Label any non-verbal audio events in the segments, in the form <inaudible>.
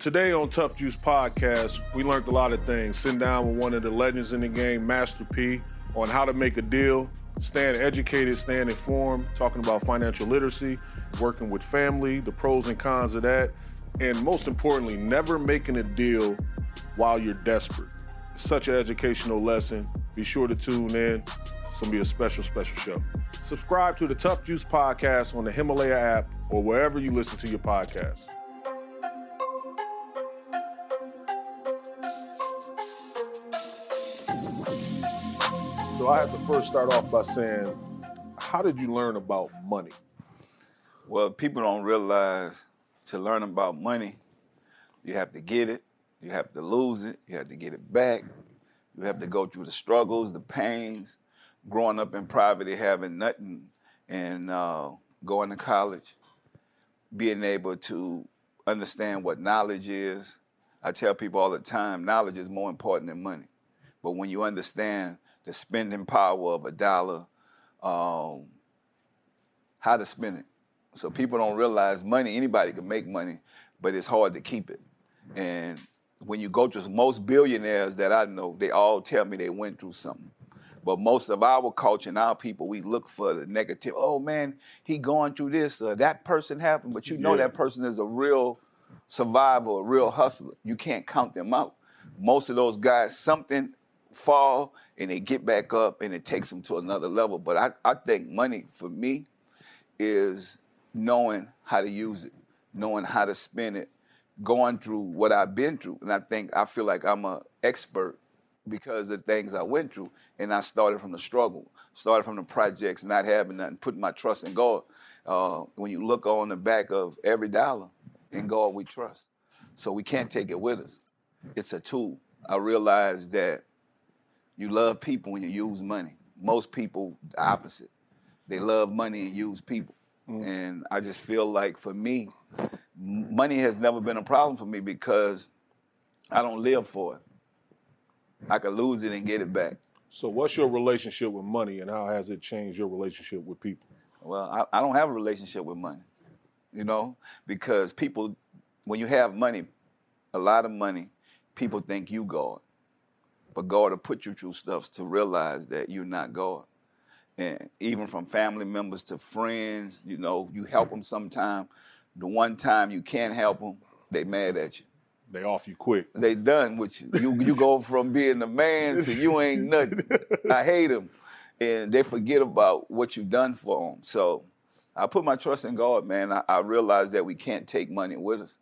Today on Tuff Juice Podcast, we learned a lot of things. Sitting down with one of the legends in the game, Master P, on how to make a deal, staying educated, staying informed, talking about financial literacy, working with family, the pros and cons of that, and most importantly, never making a deal while you're desperate. Such an educational lesson. Be sure to tune in. It's going to be a special, special show. Subscribe to the Tuff Juice Podcast on the Himalaya app or wherever you listen to your podcasts. So I have to first start off by saying, how did you learn about money? Well, people don't realize to learn about money, you have to get it, you have to lose it, you have to get it back, you have to go through the struggles, the pains, growing up in poverty, having nothing, and uh, going to college, being able to understand what knowledge is. I tell people all the time, knowledge is more important than money. But when you understand the spending power of a dollar, um, how to spend it. So people don't realize money, anybody can make money, but it's hard to keep it. And when you go to most billionaires that I know, they all tell me they went through something. But most of our culture and our people, we look for the negative. Oh man, he going through this. Uh, that person happened, but you know Yeah. that person is a real survivor, a real hustler. You can't count them out. Most of those guys, something fall and they get back up, and it takes them to another level. But I, I think money for me is knowing how to use it, knowing how to spend it, going through what I've been through. And I think I feel like I'm an expert because of the things I went through. And I started from the struggle, started from the projects, not having nothing, putting my trust in God. Uh, when you look on the back of every dollar, in God we trust. So we can't take it with us. It's a tool. I realized that you love people when you use money. Most people, the opposite. They love money and use people. Mm. And I just feel like for me, money has never been a problem for me because I don't live for it. I can lose it and get it back. So, what's your relationship with money and how has it changed your relationship with people? Well, I, I don't have a relationship with money, you know, because people, when you have money, a lot of money, people think you God. But God will put you through stuff to realize that you're not God. And even from family members to friends, you know, you help them sometime. The one time you can't help them, they mad at you. They off you quick. They done with you. You you go from being the man to you ain't nothing. I hate them, and they forget about what you've done for them. So I put my trust in God, man. I, I realized that we can't take money with us,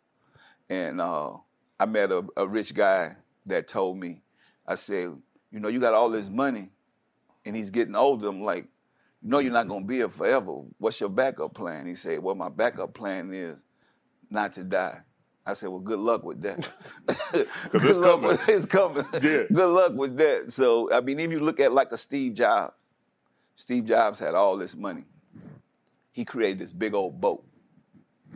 and uh, I met a, a rich guy that told me, I said, you know, you got all this money, and he's getting older. I'm like, you know, you're not gonna be here forever. What's your backup plan? He said, well, my backup plan is not to die. I said, well, good luck with that. <laughs> <laughs> good it's coming. with it's coming. <laughs> Yeah. Good luck with that. So, I mean, if you look at like a Steve Jobs, Steve Jobs had all this money. He created this big old boat.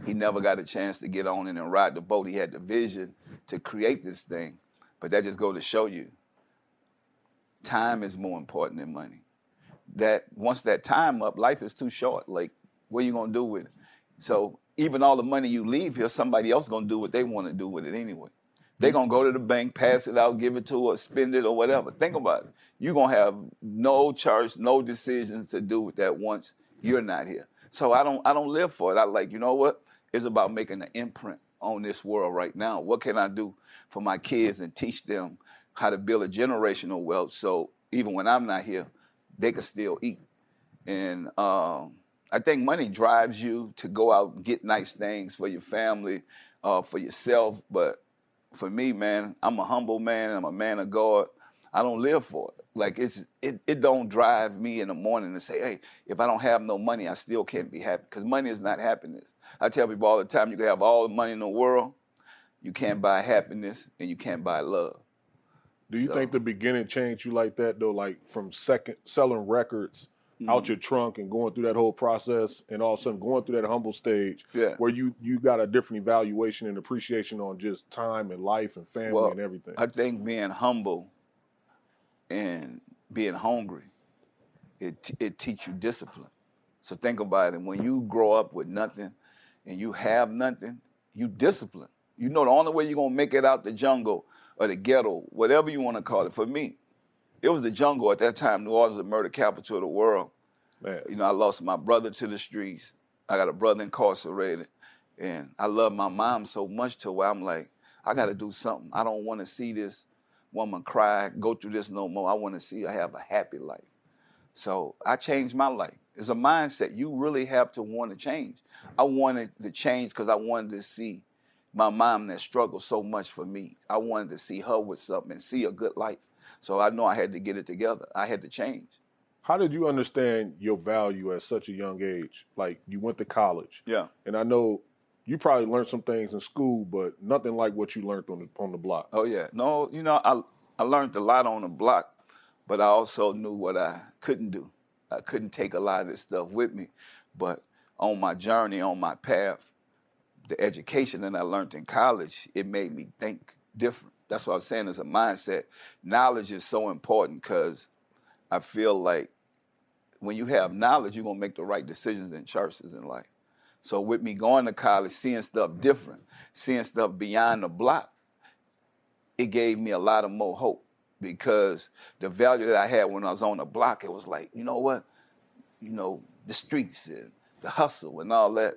He never got a chance to get on it and ride the boat. He had the vision to create this thing. But that just goes to show you, time is more important than money. That once that time up, life is too short. Like, what are you gonna do with it? So even all the money you leave here, somebody else gonna do what they want to do with it anyway. They're gonna go to the bank, pass it out, give it to us, spend it or whatever. Think about it. You're gonna have no choice, no decisions to do with that once you're not here. So I don't I don't live for it. I like, you know what? It's about making an imprint on this world right now. What can I do for my kids and teach them how to build a generational wealth so even when I'm not here, they can still eat. And um, I think money drives you to go out and get nice things for your family, uh, for yourself. But for me, man, I'm a humble man. I'm a man of God. I don't live for it. Like it's it, it don't drive me in the morning to say, hey, if I don't have no money, I still can't be happy. Because money is not happiness. I tell people all the time, you can have all the money in the world, you can't buy happiness and you can't buy love. Do you So- think the beginning changed you like that though? Like from second selling records Mm-hmm. out your trunk and going through that whole process, and all of a sudden going through that humble stage, Yeah. where you you got a different evaluation and appreciation on just time and life and family Well, and everything. I think being humble and being hungry, it it teach you discipline. So think about it. When you grow up with nothing and you have nothing, you discipline. You know the only way you're gonna make it out the jungle or the ghetto, whatever you want to call it. For me, it was the jungle at that time. New Orleans, the murder capital of the world. Man. You know, I lost my brother to the streets. I got a brother incarcerated, and I love my mom so much to where I'm like, I got to do something. I don't want to see this woman cry, go through this no more. I want to see her have a happy life. So I changed my life. It's a mindset. You really have to want to change. I wanted to change because I wanted to see my mom that struggled so much for me. I wanted to see her with something and see a good life. So I know I had to get it together. I had to change. How did you understand your value at such a young age? Like you went to college, Yeah. and I know you probably learned some things in school, but nothing like what you learned on the on the block. Oh yeah. No, you know, I I learned a lot on the block, but I also knew what I couldn't do. I couldn't take a lot of this stuff with me. But on my journey, on my path, the education that I learned in college, it made me think different. That's what I was saying as a mindset. Knowledge is so important because I feel like when you have knowledge, you're gonna make the right decisions and choices in life. So with me going to college, seeing stuff different, seeing stuff beyond the block, it gave me a lot of more hope because the value that I had when I was on the block, it was like, you know what? You know, the streets and the hustle and all that.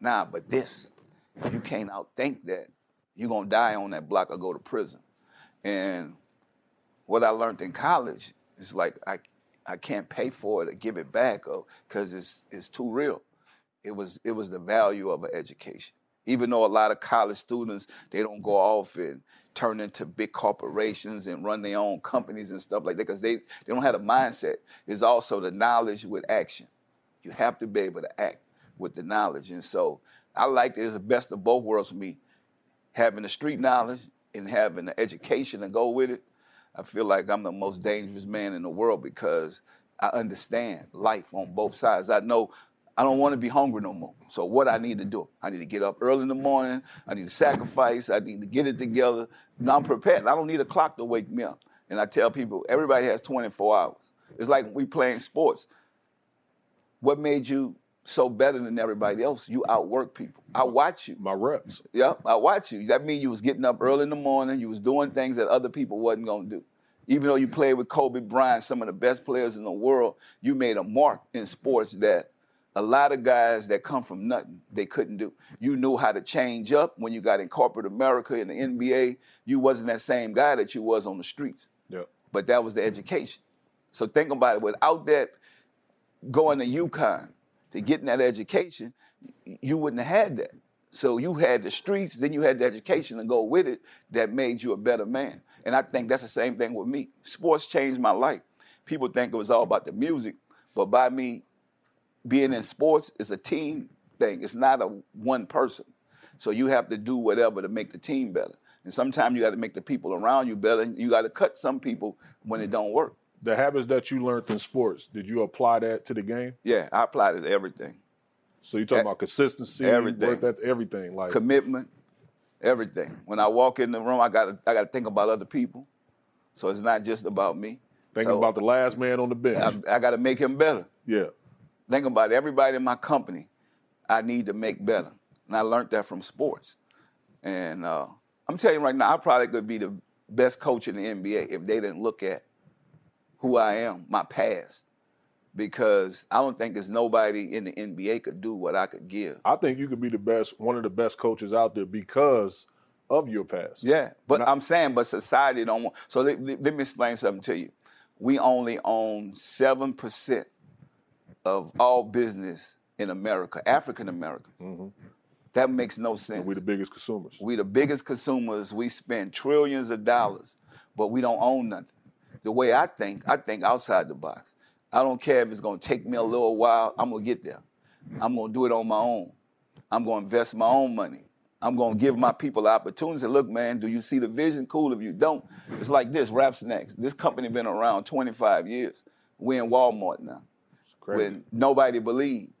Nah, but this, you can't outthink that. You're gonna die on that block or go to prison. And what I learned in college is like I I can't pay for it or give it back because it's it's too real. It was it was the value of an education. Even though a lot of college students they don't go off and turn into big corporations and run their own companies and stuff like that because they, they don't have a mindset. It's also the knowledge with action. You have to be able to act with the knowledge. And so I like it as the best of both worlds for me. Having the street knowledge and having the education to go with it. I feel like I'm the most dangerous man in the world because I understand life on both sides. I know I don't want to be hungry no more. So what I need to do? I need to get up early in the morning. I need to sacrifice. I need to get it together. Now I'm prepared. I don't need a clock to wake me up. And I tell people, everybody has 24 hours. It's like we playing sports. What made you so better than everybody else? You outwork people. I watch you. My reps. Yep, I watch you. That means you was getting up early in the morning. You was doing things that other people wasn't gonna do. Even though you played with Kobe Bryant, some of the best players in the world, you made a mark in sports that a lot of guys that come from nothing they couldn't do. You knew how to change up when you got in corporate America in the NBA. You wasn't that same guy that you was on the streets, Yeah. but that was the education. So think about it. Without that, going to UConn to getting that education, you wouldn't have had that. So you had the streets, then you had the education to go with it that made you a better man. And I think that's the same thing with me. Sports changed my life. People think it was all about the music, but by me being in sports, it's a team thing. It's not a one person. So you have to do whatever to make the team better. And sometimes you got to make the people around you better. You got to cut some people when it don't work. The habits that you learned in sports, did you apply that to the game? Yeah, I applied it to everything. So you're talking E- about consistency, everything. work that everything. Like commitment, everything. When I walk in the room, I got I got to think about other people. So it's not just about me. thinking So about the last man on the bench. I, I got to make him better. yeah. Think about everybody in my company. I need to make better, and I learned that from sports. And uh, I'm telling you right now, I probably could be the best coach in the NBA if they didn't look at who I am, my past, because I don't think there's nobody in the NBA could do what I could give. I think you could be the best, one of the best coaches out there because of your past. Yeah, but I- I'm saying, but society don't want. So let, let- let me explain something to you. We only own seven percent of all business in America, African Americans. Mm-hmm. That makes no sense. We're the biggest consumers. We're the biggest consumers. We spend trillions of dollars, but we don't own nothing. The way I think, I think outside the box. I don't care if it's gonna take me a little while. I'm gonna get there. I'm gonna do it on my own. I'm gonna invest my own money. I'm gonna give my people the opportunity. Look, man, do you see the vision? Cool. If you don't, it's like this. Rap Snacks. This company been around 25 years. We in Walmart now. Crazy. When nobody believed.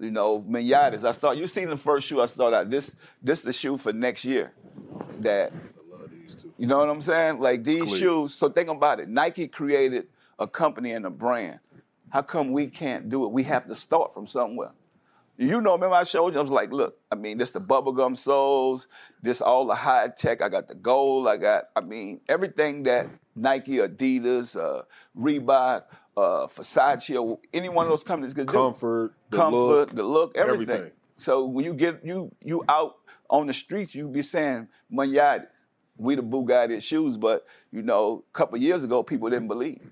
You know, Moneyattis. I saw you seen the first shoe I saw out. This this is the shoe for next year. That these two. you know what I'm saying? Like these shoes. So think about it. Nike created a company and a brand. How come we can't do it? We have to start from somewhere. You know, remember I showed you? I was like, look, I mean, this the bubblegum soles, this all the high tech. I got the gold. I got, I mean, everything that Nike, Adidas, uh, Reebok, uh, Versace, or any one of those companies could do. Comfort, the Comfort, look, the look, everything. everything. So when you get you you out on the streets, you be saying Moneyattis. We the Bugatti shoes, but you know, a couple years ago, people didn't believe.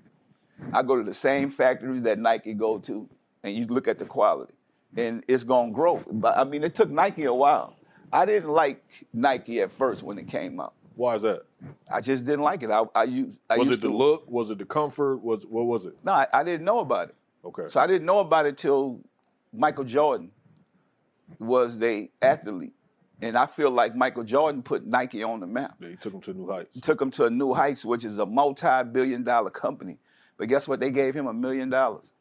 I go to the same factories that Nike go to, and you look at the quality, and it's gonna grow. But I mean, it took Nike a while. I didn't like Nike at first when it came out. Why is that? I just didn't like it. I, I used. I Was used it the to, look? Was it the comfort? Was what was it? No, I, I didn't know about it. Okay. So I didn't know about it till Michael Jordan was the athlete. And I feel like Michael Jordan put Nike on the map. Yeah, he took him to new heights. Took him to a new heights, which is a multi-billion dollar company. But guess what? They gave him a million dollars.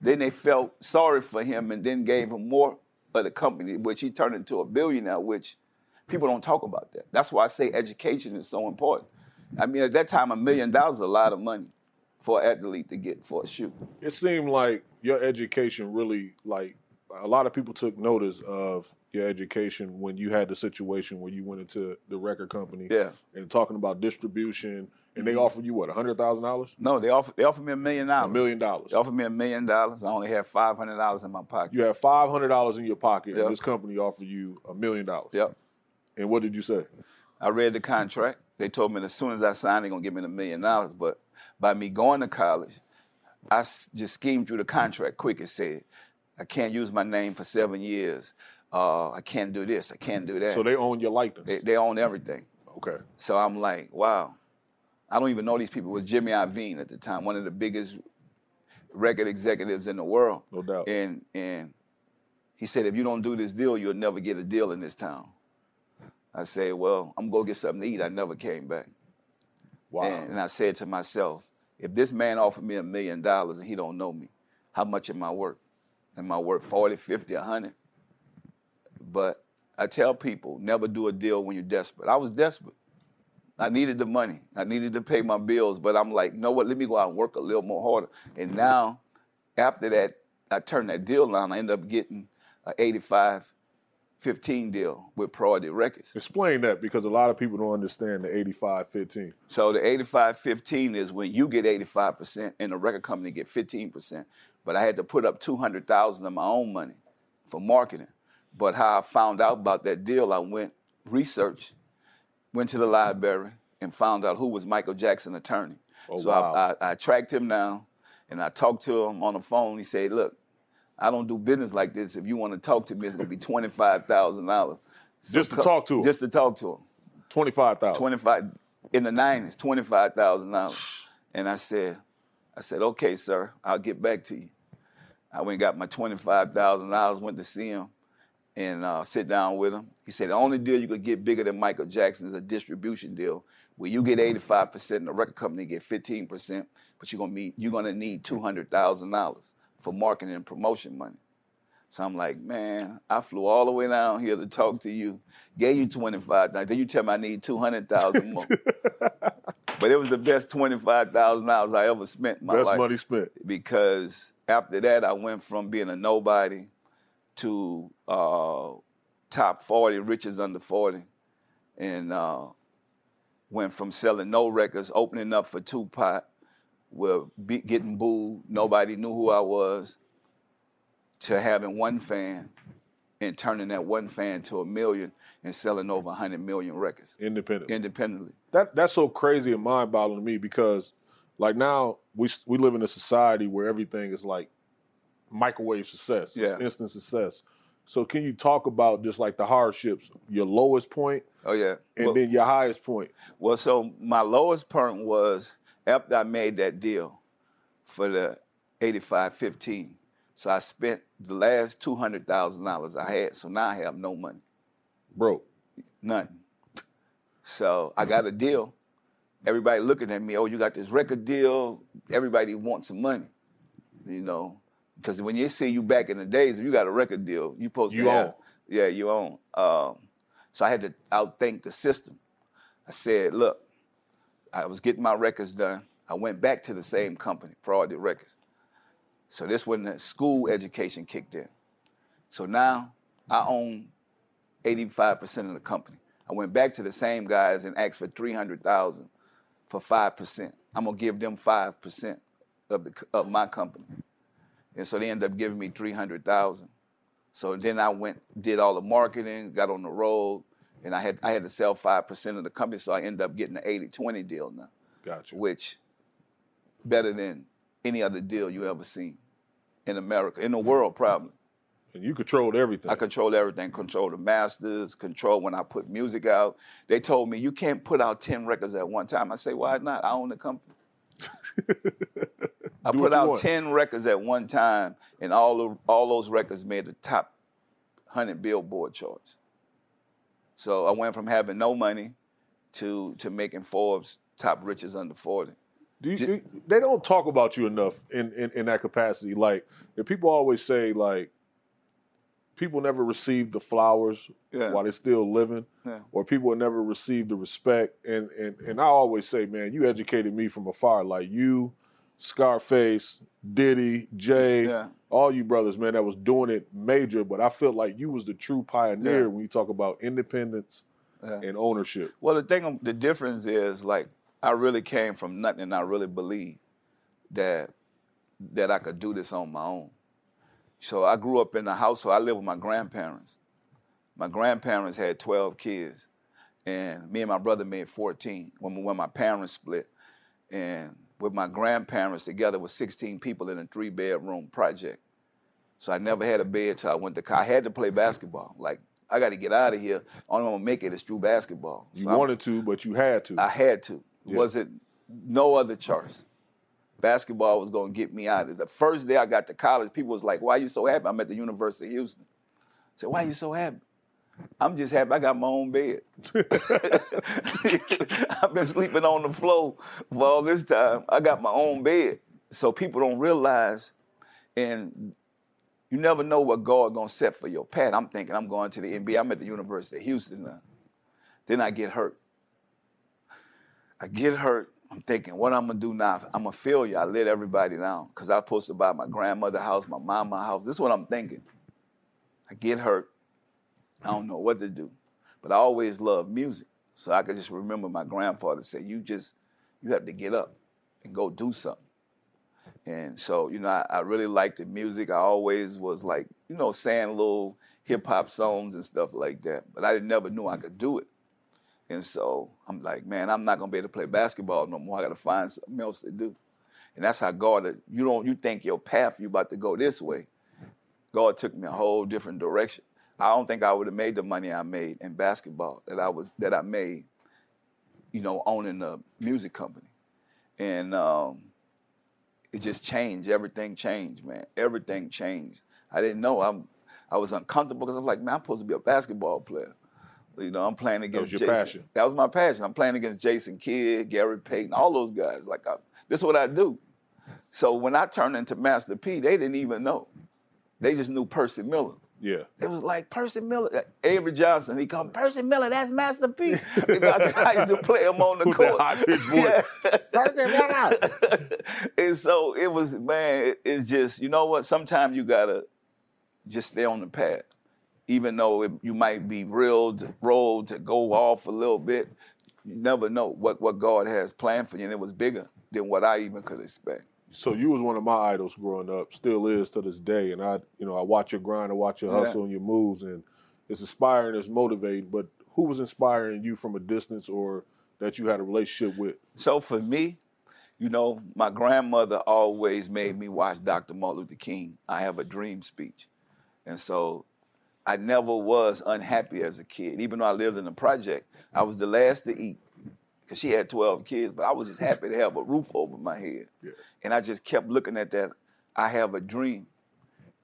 Then they felt sorry for him and then gave him more of the company, which he turned into a billionaire, which people don't talk about that. That's why I say education is so important. I mean, at that time, a million dollars is a lot of money for an athlete to get for a shoe. It seemed like your education really like a lot of people took notice of your education when you had the situation where you went into the record company Yeah. and talking about distribution and they mm-hmm. offered you what a hundred thousand dollars No, they offered they offered me a million dollars. a million dollars They offered me a million dollars. I only had five hundred dollars in my pocket. you had five hundred dollars in your pocket Yep. and this company offered you a million dollars Yep. and what did you say I read the contract. They told me as soon as I signed, they're gonna give me the million dollars. But by me going to college, I just schemed through the contract quick and said, I can't use my name for seven years. Uh, I can't do this. I can't do that. so they own your likeness they, they own everything. okay So I'm like, wow. I don't even know these people. It was Jimmy Iovine at the time, one of the biggest record executives in the world. No doubt. And and he said, if you don't do this deal, you'll never get a deal in this town. I said, well, I'm gonna go get something to eat. I never came back. wow And, and I said to myself, if this man offered me a million dollars and he don't know me, how much am I worth? Am I work 40, 50, 100? But I tell people, never do a deal when you're desperate. I was desperate. I needed the money. I needed to pay my bills, but I'm like, you know what? Let me go out and work a little more harder. And now, after that, I turned that deal down. I ended up getting an 85 15 deal with Priority Records. explain that because a lot of people don't understand the 85-15 So the 85-15 is when you get 85% and the record company get 15%. But I had to put up 200,000 of my own money for marketing. But how I found out about that deal, I went research, went to the library and found out who was Michael Jackson's attorney. Oh, so wow. I, I, I tracked him down and I talked to him on the phone. He said, look, I don't do business like this. If you want to talk to me, it's gonna be twenty-five thousand dollars. Just to talk to him? Just to talk to him. 25000 25 in the 90s, $25,000. And I said, I said, okay, sir, I'll get back to you. I went got my $25,000, went to see him and uh, sit down with him. He said, the only deal you could get bigger than Michael Jackson is a distribution deal where you get 85% and the record company get 15%, but you're gonna need $200,000 for marketing and promotion money. So I'm like, man, I flew all the way down here to talk to you, gave you 25, then you tell me I need 200,000 more. <laughs> but it was the best $25,000 I ever spent in my best life. money spent. Because after that I went from being a nobody to uh, top 40, riches under 40, and uh, went from selling no records, opening up for Tupac, were be, getting booed, nobody knew who I was, to having one fan and turning that one fan to a million and selling over 100 million records independent independently. that that's so crazy and mind boggling to me because like now we we live in a society where everything is like microwave success, it's instant success. So can you talk about just like the hardships, your lowest point Oh, yeah. and Well- then your highest point? Well, so my lowest point was after I made that deal for the 85-15. So I spent the last two hundred thousand dollars I had. So now I have no money, Broke. nothing. So I got a deal. Everybody looking at me, oh, you got this record deal. Everybody wants some money, you know, because when you see you back in the days, if you got a record deal, you supposed You to have, own. yeah, you own. Um, so I had to outthink the system. I said, look, I was getting my records done. I went back to the same company, Priority Records. So this when the school education kicked in. So now I own 85% of the company. I went back to the same guys and asked for 300,000 for 5%. I'm going to give them 5% of the of my company. And so they ended up giving me 300,000. So then I went did all the marketing, got on the road, and I had I had to sell 5% of the company so I ended up getting an 80-20 deal now. Gotcha. Which better than any other deal you ever seen in America, in the world probably. And you controlled everything. I control everything. Control the masters. Control when I put music out. They told me you can't put out ten records at one time. I say, why not? I own the company. <laughs> I put out want. ten records at one time, and all of, all those records made the top hundred Billboard charts. So I went from having no money to to making Forbes top richest under forty. Do you, do- they don't talk about you enough in, in, in that capacity. Like, people always say, like, people never receive the flowers Yeah. while they're still living, Yeah. or people never receive the respect. And, and and I always say, man, you educated me from afar. Like you, Scarface, Diddy, Jay, Yeah. all you brothers, man, that was doing it major. But I felt like you was the true pioneer when you talk about independence and ownership. Well, the thing, the difference is like I really came from nothing, and I really believed that that I could do this on my own. So I grew up in a household. I lived with my grandparents. My grandparents had twelve kids, and me and my brother made fourteen when when my parents split. And with my grandparents together was sixteen people in a three bedroom project. So I never had a bed till I went to college. I had to play basketball. Like I got to get out of here. Only one gonna make it is through basketball. You So I'm- wanted to, but you had to. I had to. Yeah. was it no other choice. Basketball was gonna get me out. The first day I got to college, people was like, "Why are you so happy?" I'm at the University of Houston. I said, "Why are you so happy?" I'm just happy I got my own bed. <laughs> I've been sleeping on the floor for all this time. I got my own bed. So people don't realize, and you never know what God gonna set for your path. I'm thinking I'm going to the NBA. I'm at the University of Houston now. Then I get hurt. I get hurt. I'm thinking, what I'm gonna do now? I'm a failure. I let everybody down because I supposed to buy my grandmother house, my mama house. This is what I'm thinking. I get hurt. I don't know what to do, but I always loved music, so I could just remember my grandfather say, "You just, you have to get up and go do something." And so, you know, I, I really liked the music. I always was like, you know, saying little hip hop songs and stuff like that, but I never knew I could do it. And so I'm like, man, I'm not gonna be able to play basketball no more. I gotta find something else to do. And that's how God, you don't, you think your path, you about to go this way. God took me a whole different direction. I don't think I would have made the money I made in basketball that I was that I made, you know, owning a music company. And um, it just changed. Everything changed, man. Everything changed. I didn't know. I'm I was uncomfortable because I was like, man, I'm supposed to be a basketball player. You know, I'm playing against that was your Jason. passion. That was my passion. I'm playing against Jason Kidd, Gary Payton, all those guys. Like, I, this is what I do. So when I turned into Master P, they didn't even know. They just knew Percy Miller. yeah. It was like Percy Miller, Avery Johnson. He called Percy Miller. That's Master P. <laughs> I used to play him on the <laughs> With that court. high-pitched <laughs> voice. Percy Miller. and so it was, man. It's just you know what? Sometimes you gotta just stay on the path, even though it, you might be reeled, rolled to go off a little bit. You never know what what God has planned for you, and it was bigger than what I even could expect. So you was one of my idols growing up, still is to this day. And I, you know, I watch your grind, I watch your Yeah. hustle and your moves, and it's inspiring, it's motivating. But who was inspiring you from a distance or that you had a relationship with? So for me, you know, my grandmother always made me watch Dr. Martin Luther King. I have a dream speech. And so I never was unhappy as a kid. Even though I lived in a project, I was the last to eat because she had 12 kids, but I was just happy to have a roof over my head. Yeah. And I just kept looking at that. I have a dream.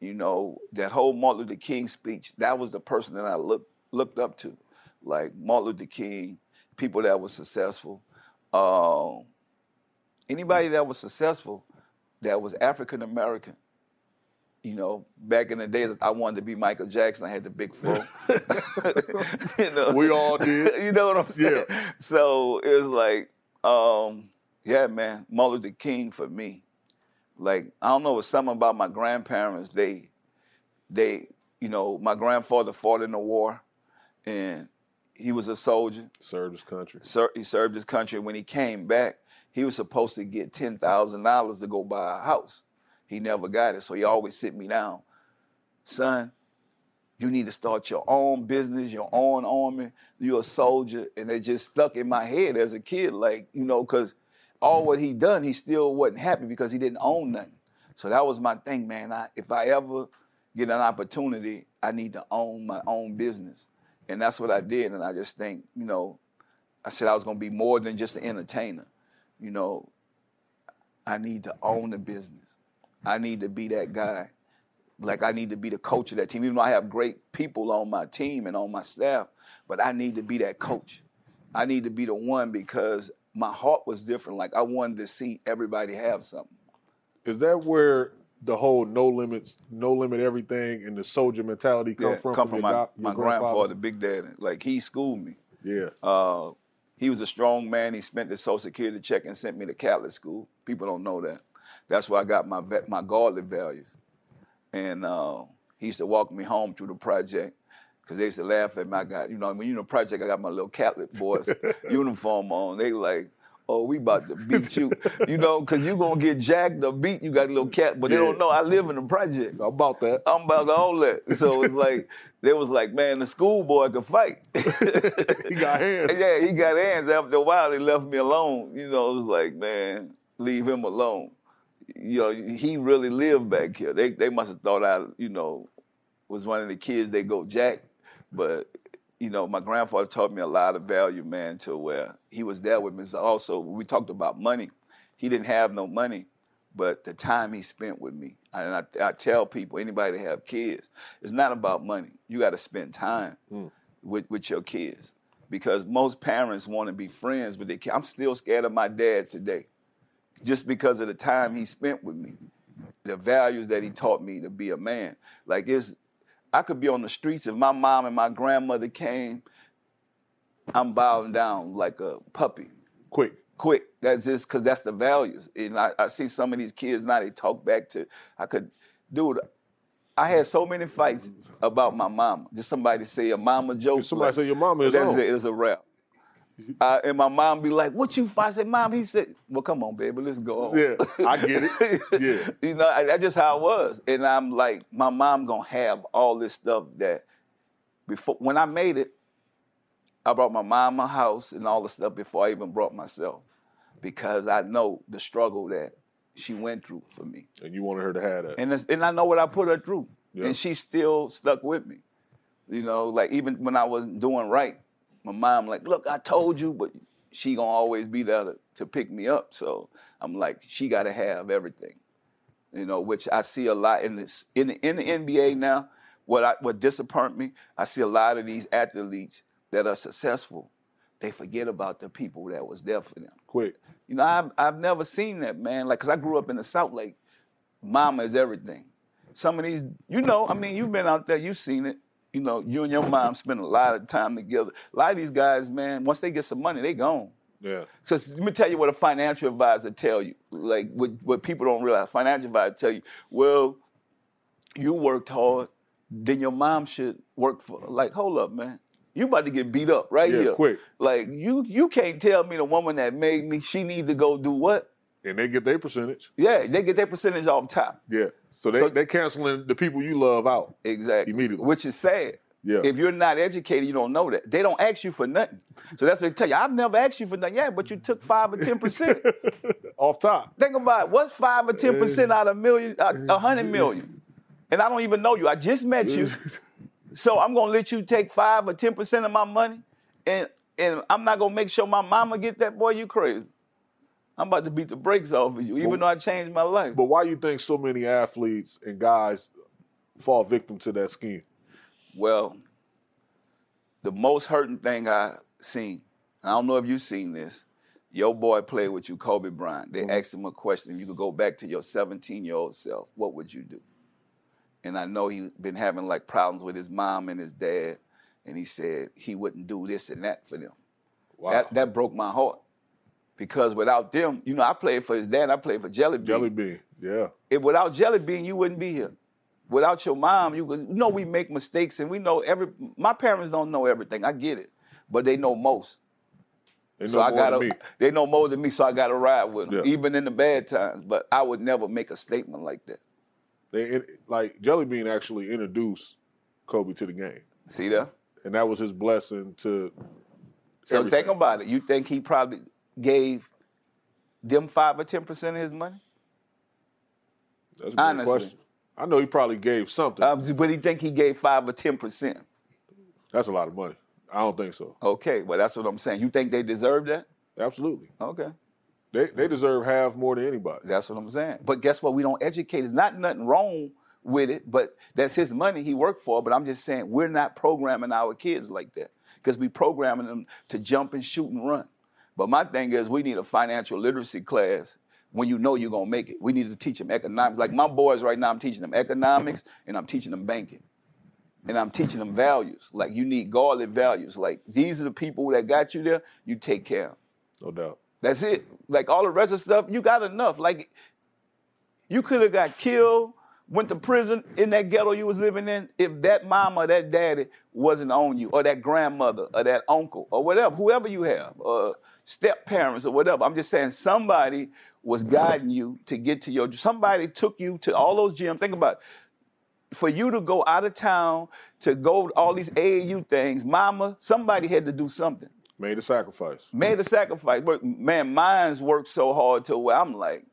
You know, that whole Martin Luther King speech, that was the person that I looked looked up to. Like Martin Luther King, people that were successful. Um, anybody that was successful that was African American. You know, back in the days, I wanted to be Michael Jackson. I had the big foot. <laughs> you know? We all did. <laughs> you know what I'm saying? Yeah. So it was like, um, yeah, man, Martin Luther King for me. Like, I don't know, it's something about my grandparents. They, they, you know, my grandfather fought in the war, and he was a soldier. Served his country. Ser- he served his country. When he came back, he was supposed to get ten thousand dollars to go buy a house. He never got it, so he always sit me down, son. You need to start your own business, your own army. You're a soldier, and it just stuck in my head as a kid, like you know, because all what he done, he still wasn't happy because he didn't own nothing. So that was my thing, man. I, if I ever get an opportunity, I need to own my own business. And that's what I did. And I just think, you know, I said I was gonna be more than just an entertainer. You know, I need to own the business. I need to be that guy. Like I need to be the coach of that team. Even though I have great people on my team and on my staff, but I need to be that coach. I need to be the one because my heart was different. Like I wanted to see everybody have something. Is that where the whole no limits, no limit everything, and the soldier mentality come Yeah, from? come from from my, your my grandfather, Big Daddy. Like he schooled me. Yeah. Uh, he was a strong man. He spent his social security check and sent me to Catholic school. People don't know that. That's where I got my my godly values. And uh, he used to walk me home through the project because they used to laugh at me. I got, you know, when you in the project, I got my little Catholic force <laughs> uniform on. They like, oh, we about to beat you, you know, because you going to get jacked or beat. You got a little cat, but they Yeah. don't know I live in the project. How about that? I'm about all that. So it's like, they was like, man, the schoolboy could fight. <laughs> He got hands. Yeah, he got hands. After a while, they left me alone. You know, it was like, man, leave him alone. You know, he really lived back here. They they must have thought I, you know, was one of the kids they go jack. But, you know, my grandfather taught me a lot of value, man, to where he was there with me. So also, we talked about money. He didn't have no money, but the time he spent with me. And I, I tell people, anybody that have kids, it's not about money. You got to spend time mm. with, with your kids because most parents want to be friends with their kids. I'm still scared of my dad today just because of the time he spent with me, the values that he taught me to be a man. Like it's, I could be on the streets if my mom and my grandmother came. I'm bowing down like a puppy, Quick. quick. That's just because that's the values. And I, I see some of these kids now they talk back to. I could, dude. I had so many fights about my mama. Just somebody say a mama joke. Somebody say your mama is that's it. It's a rap. Uh, and my mom be like, "What you?" fight?" I said, "Mom," he said, "Well, come on, baby, let's go on." Yeah, I get it. <laughs> Yeah. you know, I- that's just how it was. And I'm like, my mom gonna have all this stuff that before when I made it, I brought my mom a house and all the stuff before I even brought myself, because I know the struggle that she went through for me, And you wanted her to have that. and and I know what I put her through, Yeah. and she still stuck with me. You know, like even when I wasn't doing right, my mom like, look, I told you, but she gonna always be there to, to pick me up. So I'm like, she gotta have everything. You know, which I see a lot in this in the, in the NBA now. What I, what disappoint me, I see a lot of these athletes that are successful. They forget about the people that was there for them. Quick. You know, I've, I've never seen that, man. Like, cause I grew up in the South. Lake, mama is everything. Some of these, you know, I mean, you've been out there, you've seen it. You know, you and your mom spend a lot of time together. A lot of these guys, man, once they get some money, they gone. Yeah. Because let me tell you what a financial advisor tell you. Like what, what people don't realize. Financial advisor tell you, well, you worked hard, then your mom should work for. Like, hold up, man. You about to get beat up right Yeah, here. quick. Like you, you can't tell me the woman that made me she need to go do what? And they get their percentage. Yeah, they get their percentage off top. Yeah. So they So- they canceling the people you love out. Exactly. Immediately. Which is sad. Yeah. If you're not educated, you don't know that. They don't ask you for nothing. So that's what they tell you. I've never asked you for nothing. Yeah, but you took five or ten percent. <laughs> Off top. Think about it. What's five or ten percent out of a million, uh, a hundred million? And I don't even know you. I just met you. <laughs> So I'm gonna let you take five or ten percent of my money, and and I'm not gonna make sure my mama get that. Boy, you crazy. I'm about to beat the brakes off of you, even though I changed my life. But why do you think so many athletes and guys fall victim to that scheme? Well, the most hurting thing I seen, I don't know if you've seen this. Your boy played with you, Kobe Bryant. They mm-hmm. asked him a question. You could go back to your 17 year old self. What would you do? And I know he's been having like problems with his mom and his dad. And he said he wouldn't do this and that for them. Wow. That, that broke my heart. Because without them, you know, I played for his dad, I played for Jelly Bean. Jelly bean. Yeah. If without Jelly Bean, you wouldn't be here. Without your mom, you, you know we make mistakes and we know every. My parents don't know everything. I get it, but they know most. They know so I more gotta. than me. They know more than me, so I gotta ride with them, Yeah. even in the bad times. But I would never make a statement like that. They it, like Jelly Bean actually introduced Kobe to the game, See that? and that was his blessing to. So everything. think about it. You think he probably gave them five or ten percent of his money? That's a good honestly. question. I know he probably gave something. Um, but he think he gave five or ten percent? That's a lot of money. I don't think so. Okay, well that's what I'm saying. You think they deserve that? Absolutely, Okay, they they deserve half more than anybody. that's what I'm saying. But guess what? We don't educate. There's not nothing wrong with it, but that's his money he worked for. But I'm just saying we're not programming our kids like that because we programming them to jump and shoot and run. But my thing is we need a financial literacy class when you know you're gonna make it. We need to teach them economics. Like my boys right now, I'm teaching them economics and I'm teaching them banking. And I'm teaching them values. Like you need godly values. Like these are the people that got you there, you take care of. No doubt. That's it. Like all the rest of stuff, you got enough. Like you could have got killed, went to prison in that ghetto you was living in if that mama or that daddy wasn't on you, or that grandmother, or that uncle, or whatever, whoever you have, or step parents or whatever. I'm just saying somebody was guiding you to get to your. Somebody took you to all those gyms. Think about. It. For you to go out of town to go to all these AAU things, mama, somebody had to do something Made a sacrifice. made a sacrifice. But man, mine's worked so hard to where I'm like,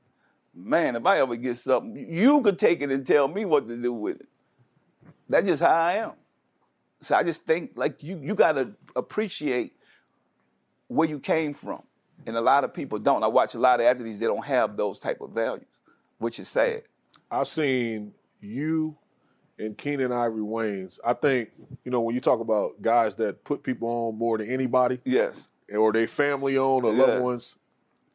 man, if I ever get something, you could take it and tell me what to do with it. That's just how I am. So I just think like you you gotta appreciate where you came from. And a lot of people don't. I watch a lot of athletes, they don't have those type of values, which is sad. I've seen you and Keenen Ivory Wayans. I think you know when you talk about guys that put people on more than anybody, Yes. or they family owned or Yeah. loved ones.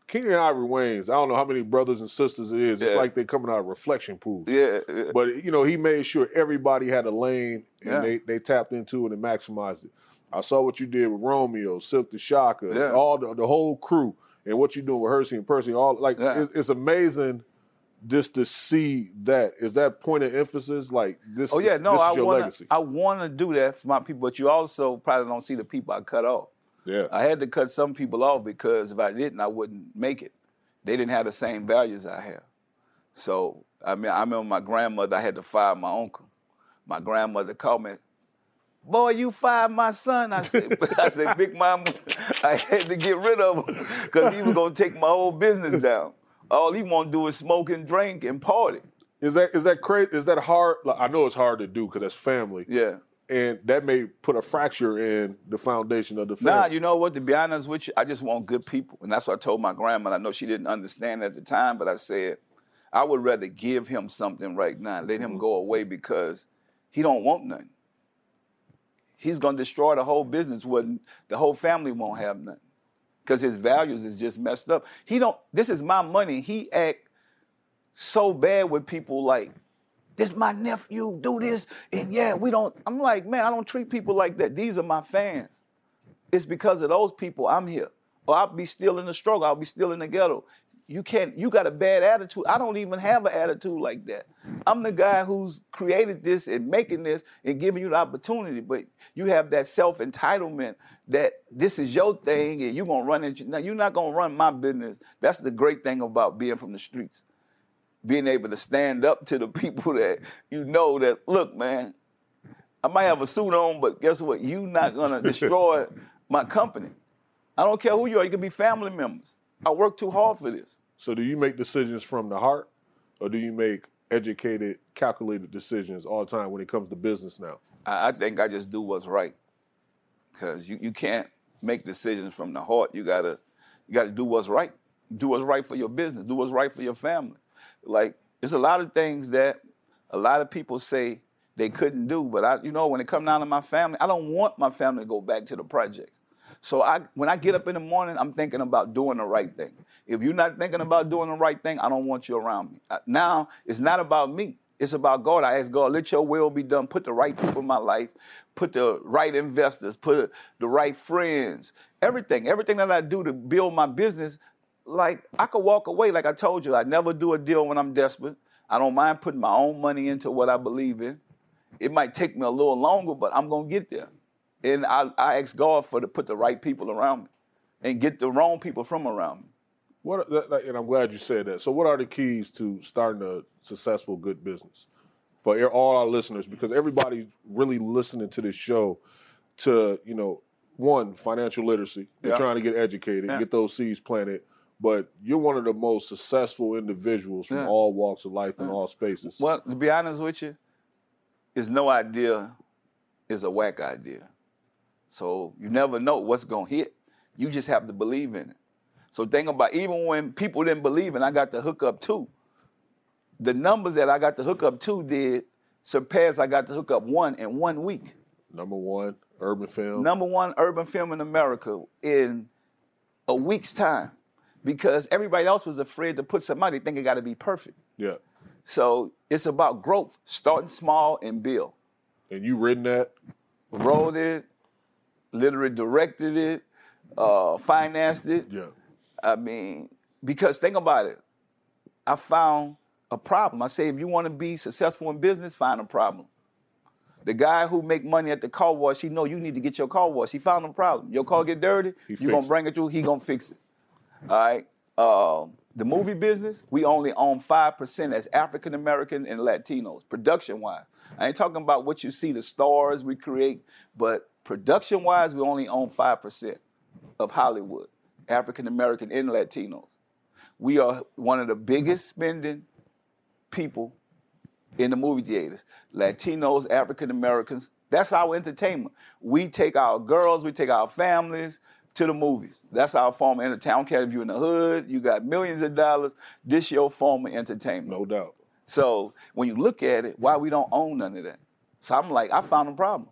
Keenen Ivory Wayans. I don't know how many brothers and sisters it is. It's like they're coming out of reflection pools. Yeah. yeah. But you know, he made sure everybody had a lane and Yeah. they, they tapped into it and maximized it. I saw what you did with Romeo, Silkk the Shocker, Yeah. all the, the whole crew, and what you're doing with Hercy and Percy. All like Yeah. it's, it's amazing just to see that. Is that point of emphasis? Like this? Oh yeah, is, no, I want. I want to do that for my people, but you also probably don't see the people I cut off. yeah, I had to cut some people off because if I didn't, I wouldn't make it. They didn't have the same values I have. So I mean, I remember my grandmother. I had to fire my uncle. My grandmother called me, "Boy, you fired my son." I said, <laughs> "I said, Big Mama, I had to get rid of him because he was gonna take my whole business down. All he want to do is smoke and drink and party." is that is that crazy? Is that hard? Like, I know it's hard to do because that's family, Yeah. and that may put a fracture in the foundation of the family. Nah, you know what? To be honest with you, I just want good people, and that's what I told my grandma. I know she didn't understand at the time, but I said I would rather give him something right now, let him mm-hmm. go away because he don't want nothing. He's gonna destroy the whole business. When the whole family won't have nothing because his values is just messed up. He don't. This is my money. He act so bad with people like. This my nephew, do this, and yeah, we don't. I'm like, man, I don't treat people like that. These are my fans it's because of those people I'm here. Or I'll be still in the struggle. I'll be still in the ghetto. You can't, you got a bad attitude. I don't even have an attitude like that. I'm the guy who's created this and making this and giving you the opportunity. But you have that self-entitlement that this is your thing and you're gonna run it. Now you're not gonna run my business. That's the great thing about being from the streets. Being able to stand up to the <laughs> people that you know that, look, man, I might have a suit on, but guess what? you're not gonna <laughs> destroy my company. I don't care who you are. You can be family members. I work too hard for this. So do you make decisions from the heart, or do you make educated, calculated decisions all the time when it comes to business now? I, think I just do what's right. Cause you, you can't make decisions from the heart. You gotta you gotta do what's right. Do what's right for your business. Do what's right for your family. Like there's a lot of things that a lot of people say they couldn't do, but I you know when it come down to my family, I don't want my family to go back to the projects. So I when I get up in the morning, I'm thinking about doing the right thing. If you're not thinking about doing the right thing, I don't want you around me. Uh, Now it's not about me. It's about God. I ask God, let your will be done. Put the right people in my life, put the right investors, put the right friends, everything, everything that I do to build my business. Like I could walk away, like I told you, I never do a deal when I'm desperate. I don't mind putting my own money into what I believe in. It might take me a little longer, but I'm gonna get there. And I, I ask God for to put the right people around me and get the wrong people from around me. What and I'm glad you said that. So, what are the keys to starting a successful good business for all our listeners? Because everybody's really listening to this show to you know one financial literacy. They're Yeah. trying to get educated, Yeah. get those seeds planted. But you're one of the most successful individuals from Yeah. all walks of life and all spaces. Well, to be honest with you, is no idea is a whack idea. So you never know what's gonna hit. You just have to believe in it. So think about even when people didn't believe and I got the hook up too. The numbers that I got the hook up two did surpass I got the hook up one in one week. Number one, urban film. Number one urban film in America in a week's time. Because everybody else was afraid to put somebody think it gotta be perfect. Yeah. So it's about growth, starting small and build. And you written that? Wrote it, literally directed it, uh, financed it. Yeah. I mean, because think about it. I found a problem. I say, if you want to be successful in business, find a problem. The guy who make money at the car wash, he know you need to get your car washed. He found a problem. Your car get dirty, He you gonna bring it through. He gonna fix it. All right. Um, the movie business, we only own five percent as African American and Latinos, production wise. I ain't talking about what you see, the stars we create, but production wise, we only own five percent of Hollywood, African American and Latinos. We are one of the biggest spending people in the movie theaters. Latinos, African Americans. That's our entertainment. We take our girls, we take our families to the movies. That's our form of entertainment. I don't care if you're in the hood, you got millions of dollars. This your form of entertainment. No doubt. So when you look at it, why we don't own none of that? So I'm like, I found a problem.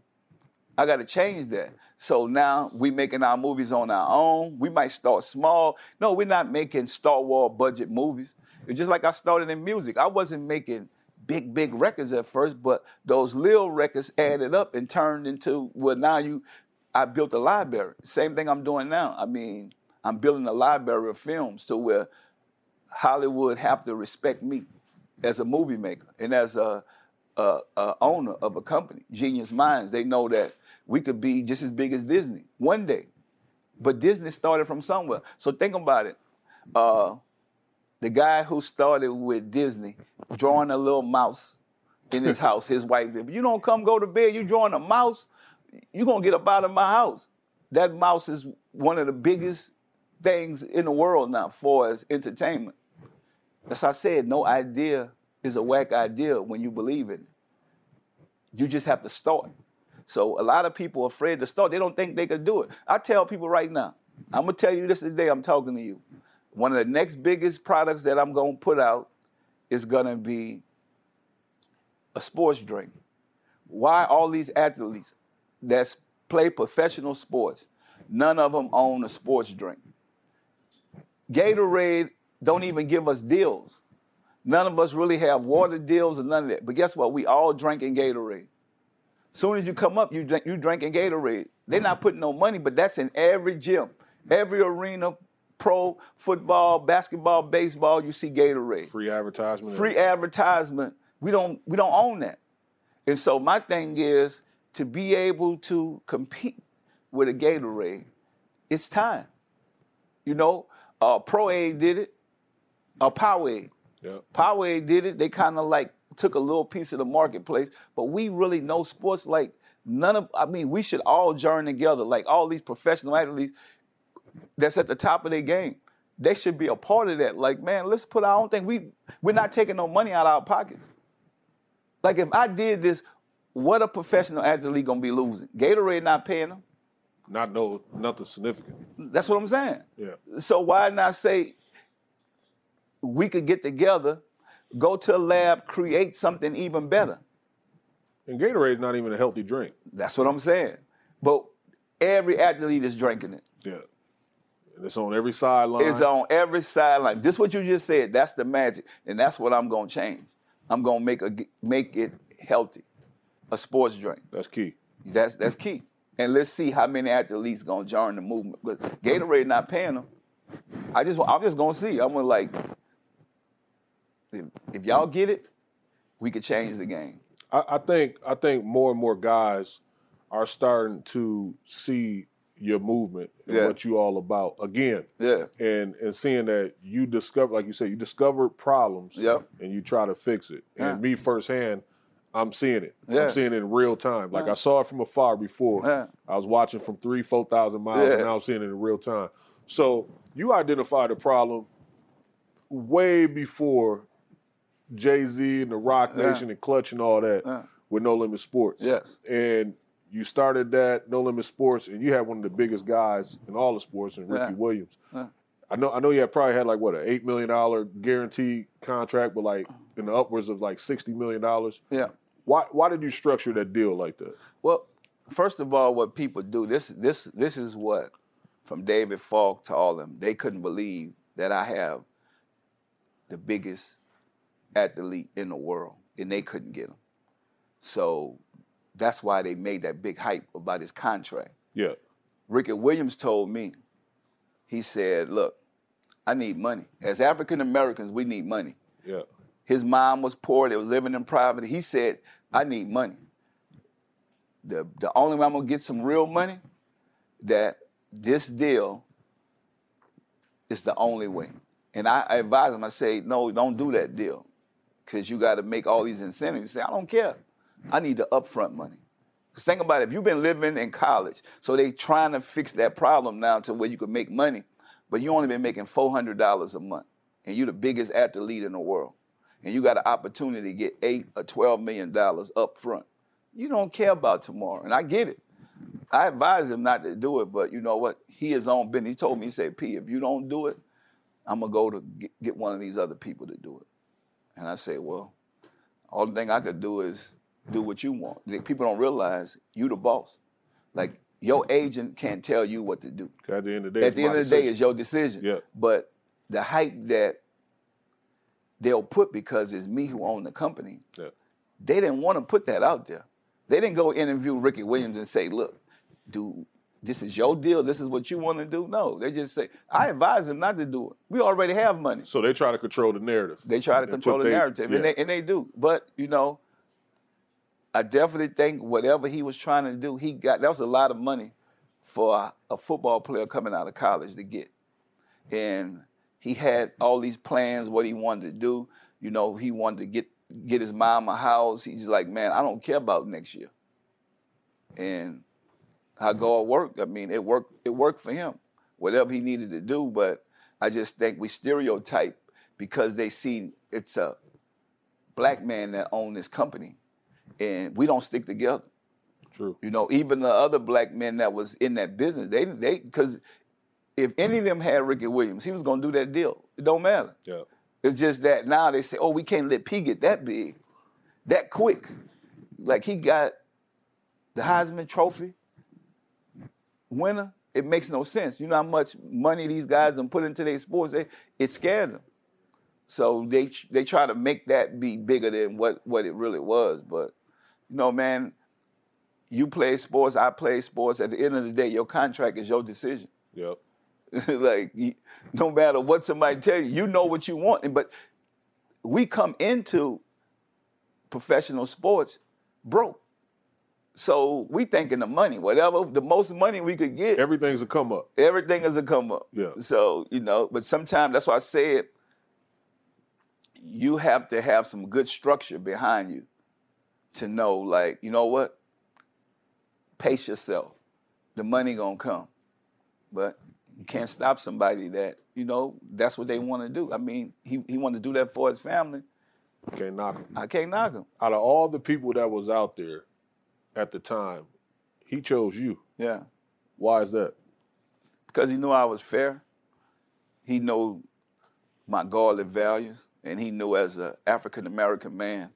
I got to change that. So now we making our movies on our own. We might start small. No, we're not making Star Wars budget movies. It's just like I started in music. I wasn't making big, big records at first, but those little records added up and turned into well, now you I built a library. Same thing I'm doing now. I mean, I'm building a library of films to where Hollywood have to respect me as a movie maker and as a, a, a owner of a company, Genius Minds. They know that we could be just as big as Disney one day. But Disney started from somewhere. So think about it. Uh, the guy who started with Disney, drawing a little mouse in his <laughs> house, his wife, if you don't come go to bed, you drawing a mouse, you're gonna get up out of my house. That mouse is one of the biggest things in the world now for as entertainment. As I said, no idea is a whack idea when you believe in it. You just have to start. So a lot of people are afraid to start. They don't think they could do it. I tell people right now, I'm gonna tell you this today, I'm talking to you. One of the next biggest products that I'm gonna put out is gonna be a sports drink. Why all these athletes that play professional sports, none of them own a sports drink? Gatorade don't even give us deals. None of us really have water deals and none of that. But guess what? We all drinking Gatorade. Soon as you come up, you drink, you drinking Gatorade. They're not putting no money, but that's in every gym, every arena, pro football, basketball, baseball. You see Gatorade Free advertisement. free advertisement. We don't we don't own that. And so my thing is to be able to compete with a Gatorade, it's time. You know, uh, Pro Aid did it, uh, Powerade. Yeah. Powerade did it. They kind of like took a little piece of the marketplace, but we really know sports like none of. I mean, we should all join together. Like all these professional athletes that's at the top of their game. They should be a part of that. Like, man, let's put our own thing. We we're not taking no money out of our pockets. Like, if I did this, what a professional athlete gonna be losing? Gatorade not paying them. Not no nothing significant. That's what I'm saying. Yeah. So why not say we could get together, go to a lab, create something even better? And Gatorade not even a healthy drink. That's what I'm saying. But every athlete is drinking it. Yeah. And it's on every sideline. It's on every sideline. This what you just said. That's the magic, and that's what I'm gonna change. I'm gonna make a make it healthy, a sports drink. That's key. That's that's key. And let's see how many athletes gonna join the movement. But Gatorade not paying them. I just I'm just gonna see. I'm gonna like if if y'all get it, we could change the game. I, I think I think more and more guys are starting to see your movement and Yeah. what you all about again. Yeah. And and seeing that you discover, like you said, you discovered problems Yep. and you try to fix it. Yeah. And me firsthand, I'm seeing it. Yeah. I'm seeing it in real time. Like. I saw it from afar before. Yeah. I was watching from three, four thousand miles, Yeah. and now I'm seeing it in real time. So you identified the problem way before Jay Z and the Roc Yeah. Nation and Klutch and all that Yeah. with No Limit Sports. Yes. And you started that No Limit Sports, and you had one of the biggest guys in all the sports, in Ricky Yeah. Williams. Yeah. I know. I know you had probably had like what an eight million dollar guaranteed contract, but like in the upwards of like sixty million dollars. Yeah. Why? Why did you structure that deal like that? Well, first of all, what people do this this this is what from David Falk to all of them. They couldn't believe that I have the biggest athlete in the world, and they couldn't get him. So that's why they made that big hype about his contract. Yeah. Ricky Williams told me, he said, "Look, I need money. As African Americans, we need money." Yeah. His mom was poor. They was living in poverty. He said, I need money. The, the only way I'm going to get some real money, that this deal is the only way. And I, I advise him, I say, no, don't do that deal. Because you got to make all these incentives. He say, I don't care. I need the upfront money. Because think about it, if you've been living in college, so they trying to fix that problem now to where you can make money, but you only been making $400 a month, and you're the biggest athlete in the world, and you got an opportunity to get eight or $12 million up front. You don't care about tomorrow, and I get it. I advise him not to do it, but you know what? He is on business. He told me, he said, P, if you don't do it, I'm gonna go to get one of these other people to do it. And I say, well, all the thing I could do is do what you want. People don't realize you the boss. Like your agent can't tell you what to do. At the end of the day, At the end of the day, it's your decision. Yeah. But the hype that they'll put because it's me who own the company, yeah. they didn't want to put that out there. They didn't go interview Ricky Williams and say, look, dude, this is your deal. This is what you want to do. No, they just say, I advise them not to do it. We already have money. So they try to control the narrative. They try to control the they- narrative, yeah. and, they, and they do. But you know, I definitely think whatever he was trying to do, he got. That was a lot of money for a, a football player coming out of college to get, and he had all these plans what he wanted to do. You know, he wanted to get get his mom a house. He's like, man, I don't care about next year. And how mm-hmm. God worked, I mean, it worked. It worked for him, whatever he needed to do. But I just think we stereotype because they see it's a black man that own this company, and we don't stick together. True. You know, even the other black men that was in that business, they they because if any of them had Ricky Williams, he was gonna do that deal. It don't matter. Yeah. It's just that now they say, oh, we can't let P get that big, that quick. Like he got the Heisman Trophy winner. It makes no sense. You know how much money these guys done put into their sports. They, it scared them. So they they try to make that be bigger than what, what it really was. But you know, man, you play sports, I play sports. At the end of the day, your contract is your decision. Yep. <laughs> like you- no matter what somebody tell you, you know what you want. But we come into professional sports broke. So we thinking the money, whatever the most money we could get, Everything's a come up. everything is a come up. Yeah. So you know, but sometimes that's why I said you have to have some good structure behind you to know, like, you know what? Pace yourself. The money gonna come, but you can't stop somebody that you know that's what they want to do. I mean, he he wanted to do that for his family. Can't knock him. I can't knock him. Out of all the people that was out there at the time, he chose you. Yeah. Why is that? because he knew I was fair. He knew my godly values, and he knew as an African American man,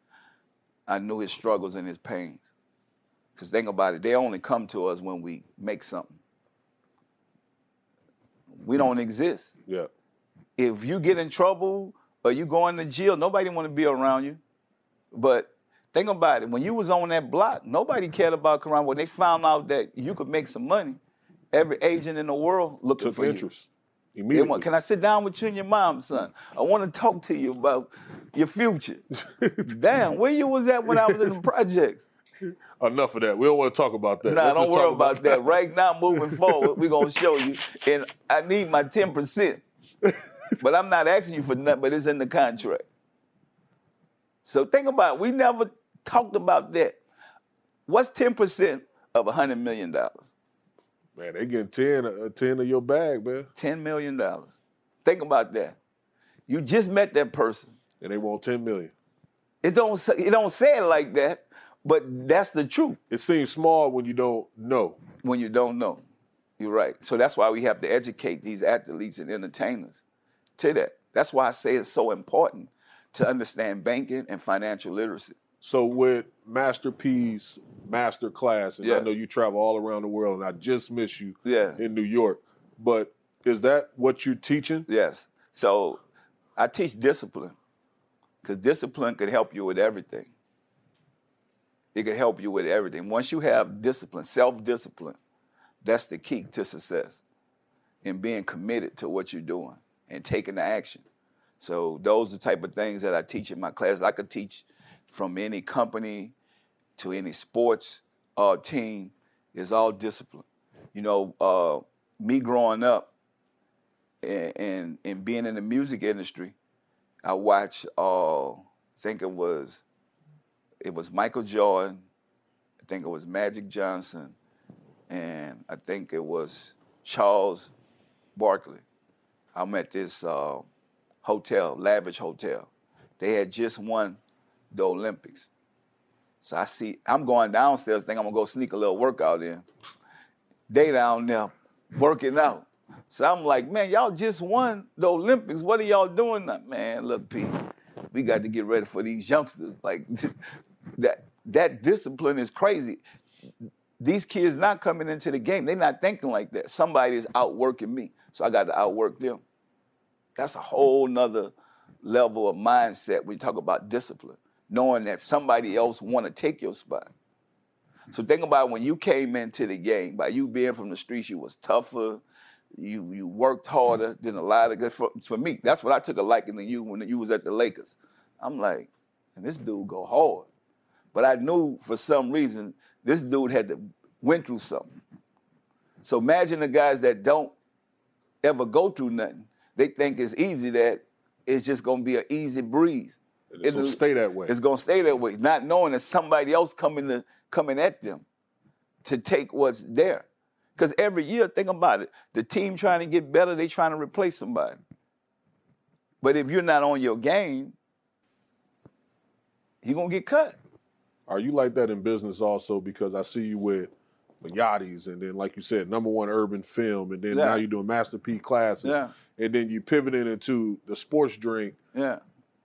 I knew his struggles and his pains. Because think about it, they only come to us when we make something. We don't exist. Yeah. If you get in trouble or you go into jail, nobody want to be around you. But think about it, when you was on that block, nobody cared about Caron. When they found out that you could make some money, every agent in the world looking Took for you. interest. you. Immediately. want, can I sit down with you and your mom, son? I want to talk to you about your future. <laughs> Damn, where you was at when I was in the projects? <laughs> Enough of that. We don't want to talk about that. Nah, Let's don't worry talk about that. Right now, moving forward, we're gonna show you. <laughs> And I need my 10%. but I'm not asking you for nothing, but it's in the contract. So think about it. We never talked about that. What's 10% of $100 million? Man, they getting 10, uh, 10 of your bag, man. $10 million. Think about that. You just met that person. And they want 10 million. It don't say, it don't say it like that, but that's the truth It seems small when you don't know. when you don't know. You're right. So that's why we have to educate these athletes and entertainers to that. That's why I say it's so important to understand banking and financial literacy. So with Master P's master class, and I know you travel all around the world, and I just miss you Yeah. in New York. But is that what you're teaching? Yes. So I teach discipline because discipline could help you with everything. It could help you with everything. Once you have discipline, self discipline, that's the key to success and being committed to what you're doing and taking the action. So those are the type of things that I teach in my class. I could teach from any company to any sports uh, team. It's all discipline. You know, uh, me growing up, and, and and being in the music industry, I watched. Uh, I think it was, it was Michael Jordan. I think it was Magic Johnson, and I think it was Charles Barkley. I'm at this uh, hotel, lavish hotel. They had just won the Olympics. So I see, I'm going downstairs, think I'm gonna go sneak a little workout in. They down there working out. So I'm like, man, y'all just won the Olympics. What are y'all doing? now? Man, look, Pete, we got to get ready for these youngsters. Like <laughs> that, that discipline is crazy. These kids not coming into the game. They're not thinking like that. Somebody is outworking me, so I got to outwork them. That's a whole nother level of mindset you talk about discipline, knowing that somebody else want to take your spot. So think about when you came into the game, by you being from the streets, you was tougher, you you worked harder than a lot of good for, for me. That's what I took a liking to you when you was at the Lakers. I'm like, and this dude go hard. But I knew for some reason this dude had to went through something. So imagine the guys that don't ever go through nothing. They think it's easy that it's just gonna be an easy breeze. It's gonna stay that way. It's gonna stay that way, not knowing that somebody else coming to coming at them to take what's there. Because every year, think about it, the team trying to get better, they trying to replace somebody. But if you're not on your game, you're gonna get cut. Are you like that in business also? Because I see you with Yachty's and then, like you said, number one urban film, and then Yeah. now you're doing Master P classes, Yeah. and then you pivoting into the sports drink. Yeah.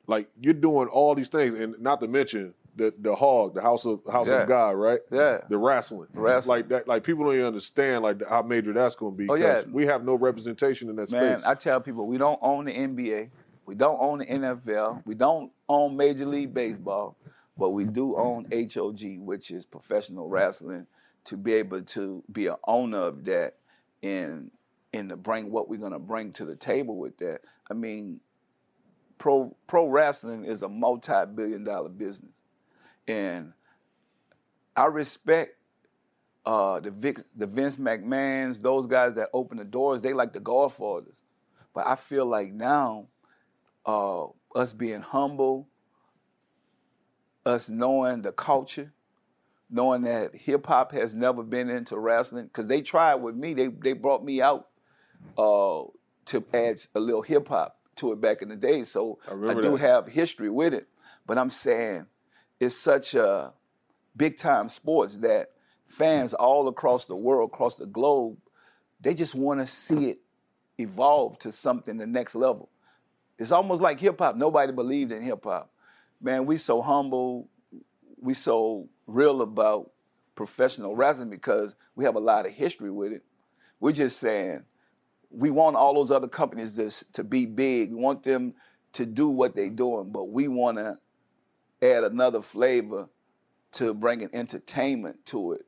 Like you're doing all these things, and not to mention the the hog, the house of house Yeah. of God, right? Yeah. The wrestling, Wrestling. like that. Like people don't even understand like how major that's going to be. Oh, yeah. we have no representation in that space. Man, space. I tell people we don't own the NBA, we don't own the NFL, we don't own Major League Baseball, but we do own HOG, which is professional wrestling. To be able to be an owner of that and and to bring what we're gonna bring to the table with that. I mean, pro pro wrestling is a multi-billion dollar business. And I respect uh, the Vic, the Vince McMahon's, those guys that open the doors, they like the Godfathers. But I feel like now, uh, us being humble, us knowing the culture, knowing that hip hop has never been into wrestling, because they tried with me, they they brought me out uh, to add a little hip hop to it back in the day. So I I, do that. have history with it. But I'm saying it's such a big time sports that fans all across the world, across the globe, they just want to see it evolve to something the next level. It's almost like hip hop. Nobody believed in hip hop. Man, we so humble, we so real about professional wrestling because we have a lot of history with it. We're just saying we want all those other companies to, to be big. We want them to do what they're doing, but we want to add another flavor to bring an entertainment to it,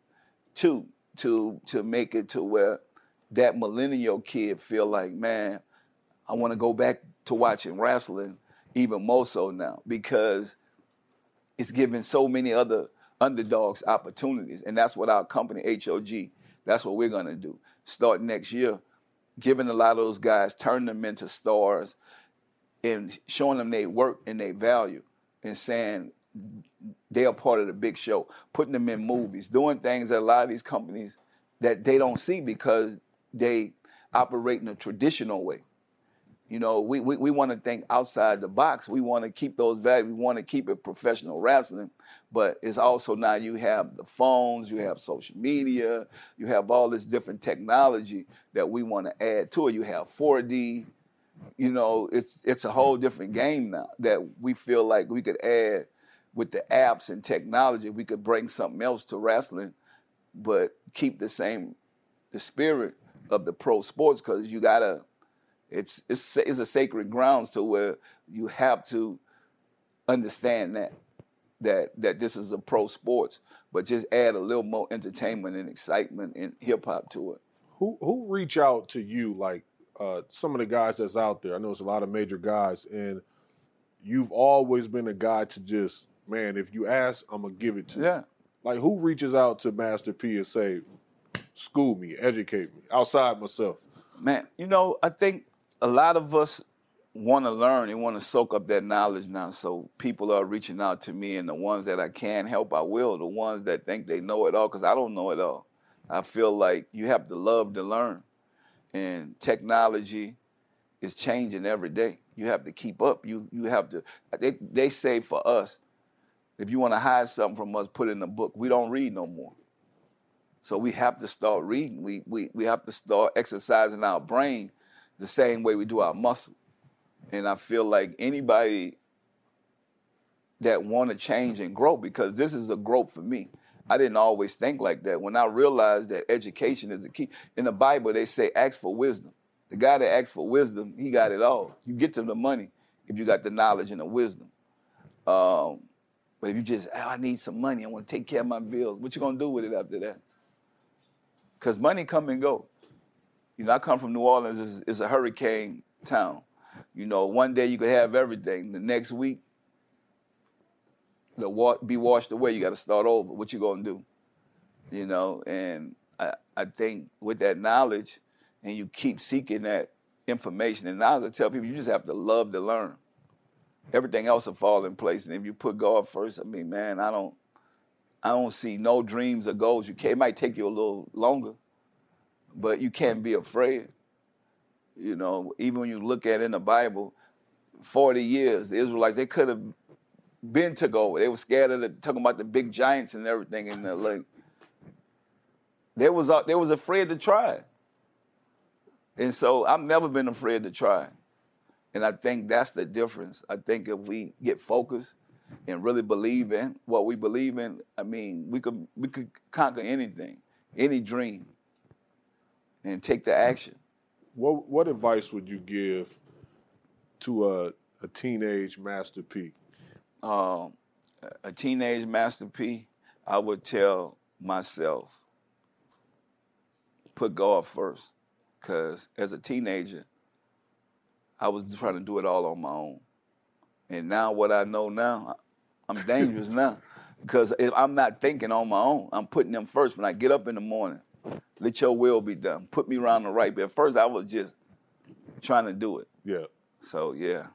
too, to to make it to where that millennial kid feel like, man, I want to go back to watching wrestling even more so now because it's giving so many other underdogs opportunities. And that's what our company, HOG, that's what we're to do. Start next year, giving a lot of those guys, turning them into stars and showing them their work and their value and saying they are part of the big show, putting them in movies, doing things that a lot of these companies that they don't see because they operate in a traditional way. You know, we, we, we want to think outside the box. We want to keep those values. We want to keep it professional wrestling. But it's also now you have the phones, you have social media, you have all this different technology that we want to add to it. You have 4D. You know, it's it's a whole different game now that we feel like we could add with the apps and technology. We could bring something else to wrestling, but keep the same the spirit of the pro sports because you gotta it's, it's, it's a sacred grounds to where you have to understand that that that this is a pro sports, but just add a little more entertainment and excitement and hip hop to it. Who who reach out to you like uh, some of the guys that's out there? I know it's a lot of major guys, and you've always been a guy to just man. If you ask, I'm gonna give it to yeah. you. Like who reaches out to Master P and say, "School me, educate me," outside myself? Man, you know, I think a lot of us want to learn and want to soak up that knowledge now. So people are reaching out to me, and the ones that I can help, I will. The ones that think they know it all, because I don't know it all. I feel like you have to love to learn, and technology is changing every day. You have to keep up. You you have to. They they say for us, if you want to hide something from us, put it in a book. We don't read no more. So we have to start reading. We we we have to start exercising our brain the same way we do our muscle. And I feel like anybody that want to change and grow, because this is a growth for me. I didn't always think like that. When I realized that education is the key. In the Bible, they say ask for wisdom. The guy that asks for wisdom, he got it all. You get to the money if you got the knowledge and the wisdom. Um, but if you just, oh, I need some money, I want to take care of my bills, what you gonna do with it after that? Because money come and go. You know, I come from New Orleans. It's, it's a hurricane town. You know, one day you could have everything. The next week, the wa- be washed away. You got to start over. What you gonna do? You know, and I, I think with that knowledge, and you keep seeking that information. And now, as I tell people, you just have to love to learn. Everything else will fall in place. And if you put God first, I mean, man, I don't, I don't see no dreams or goals. You can, it might take you a little longer, but you can't be afraid. You know, even when you look at in the Bible, 40 years, the Israelites, they could have been took over. They were scared of the, talking about the big giants and everything in the lake. They was, uh, they was afraid to try. And so I've never been afraid to try. And I think that's the difference. I think if we get focused and really believe in what we believe in, I mean, we could we could conquer anything, any dream and take the action. What what advice would you give to a, a teenage Master P? Um, a teenage Master P, I would tell myself, put God first, because as a teenager, I was trying to do it all on my own, and now what I know now, I'm dangerous now, because if I'm not thinking on my own. I'm putting them first when I get up in the morning. Let your will be done. Put me around the right. But at first, I was just trying to do it. Yeah. So yeah,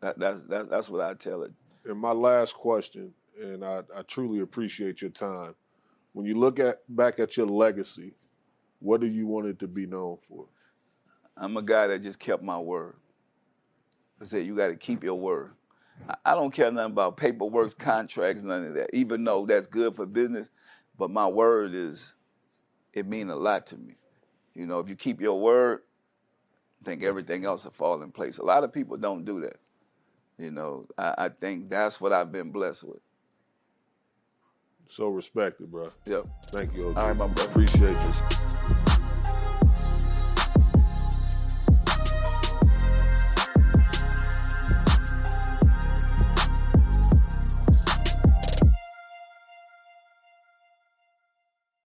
that, that's that, that's what I tell it. And my last question, and I, I truly appreciate your time. When you look at back at your legacy, what do you want it to be known for? I'm a guy that just kept my word. I said you got to keep your word. I, I don't care nothing about paperwork, contracts, none of that. Even though that's good for business, but my word is it mean a lot to me. You know, if you keep your word, I think everything else will fall in place. A lot of people don't do that. You know, I, I think that's what I've been blessed with. So respected, bro. Yep. Thank you. OG. All right, my brother. Appreciate you.